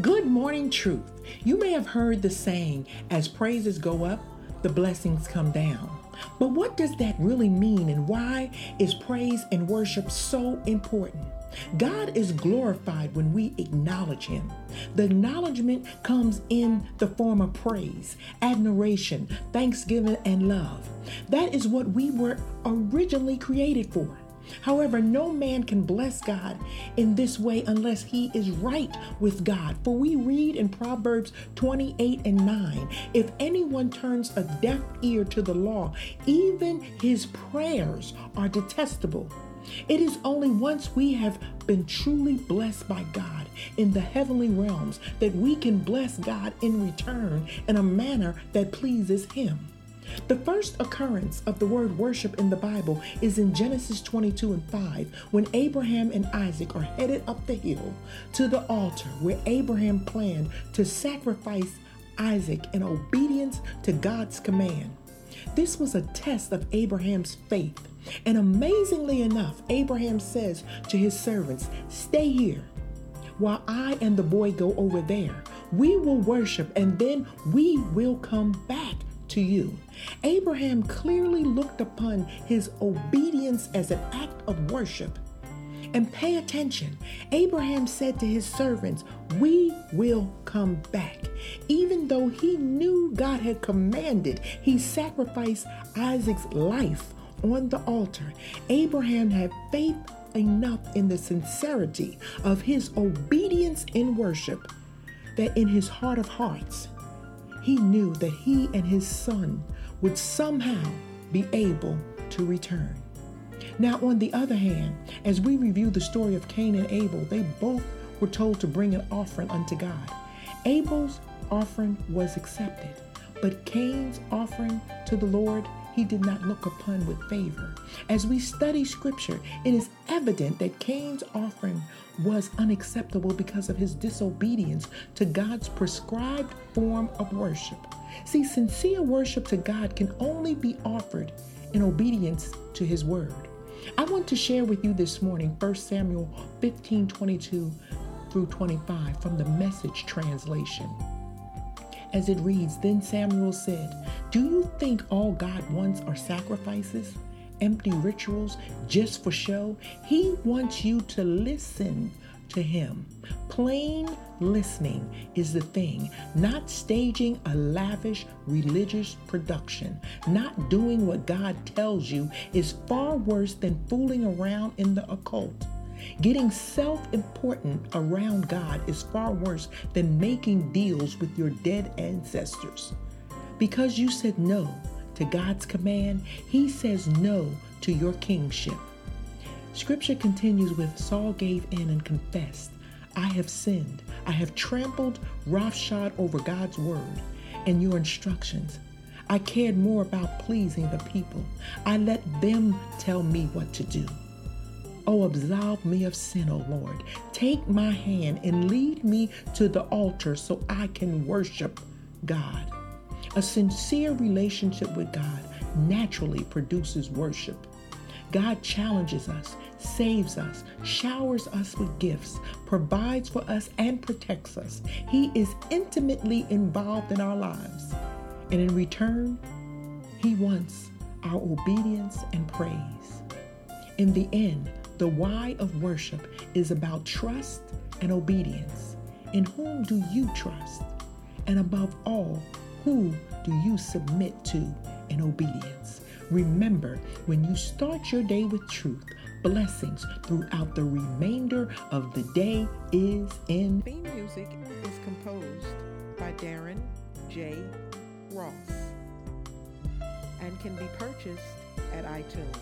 Good morning, truth. You may have heard the saying, as praises go up, the blessings come down. But what does that really mean and why is praise and worship so important? God is glorified when we acknowledge Him. The acknowledgement comes in the form of praise, admiration, thanksgiving, and love. That is what we were originally created for. However, no man can bless God in this way unless he is right with God. For we read in Proverbs 28 and 9 if anyone turns a deaf ear to the law, even his prayers are detestable. It is only once we have been truly blessed by God in the heavenly realms that we can bless God in return in a manner that pleases Him. The first occurrence of the word worship in the Bible is in Genesis 22 and 5 when Abraham and Isaac are headed up the hill to the altar where Abraham planned to sacrifice Isaac in obedience to God's command. This was a test of Abraham's faith. And amazingly enough, Abraham says to his servants, Stay here while I and the boy go over there. We will worship and then we will come back to you. Abraham clearly looked upon his obedience as an act of worship. And pay attention. Abraham said to his servants, We will come back. Even though he knew God had commanded he sacrifice Isaac's life on the altar, Abraham had faith enough in the sincerity of his obedience in worship that in his heart of hearts, he knew that he and his son would somehow be able to return. Now, on the other hand, as we review the story of Cain and Abel, they both were told to bring an offering unto God. Abel's offering was accepted, but Cain's offering to the Lord he did not look upon with favor. As we study scripture, it is evident that Cain's offering was unacceptable because of his disobedience to God's prescribed form of worship. See, sincere worship to God can only be offered in obedience to his word. I want to share with you this morning 1 Samuel 15 22 through 25 from the message translation. As it reads, Then Samuel said, Do you think all God wants are sacrifices? empty rituals just for show. He wants you to listen to Him. Plain listening is the thing, not staging a lavish religious production. Not doing what God tells you is far worse than fooling around in the occult. Getting self important around God is far worse than making deals with your dead ancestors. Because you said no, to God's command, he says no to your kingship. Scripture continues with Saul gave in and confessed, I have sinned. I have trampled roughshod over God's word and your instructions. I cared more about pleasing the people. I let them tell me what to do. Oh, absolve me of sin, O Lord. Take my hand and lead me to the altar so I can worship God. A sincere relationship with God naturally produces worship. God challenges us, saves us, showers us with gifts, provides for us, and protects us. He is intimately involved in our lives. And in return, He wants our obedience and praise. In the end, the why of worship is about trust and obedience. In whom do you trust? And above all, who do you submit to in obedience? Remember, when you start your day with truth, blessings throughout the remainder of the day is in. Theme music is composed by Darren J. Ross and can be purchased at iTunes.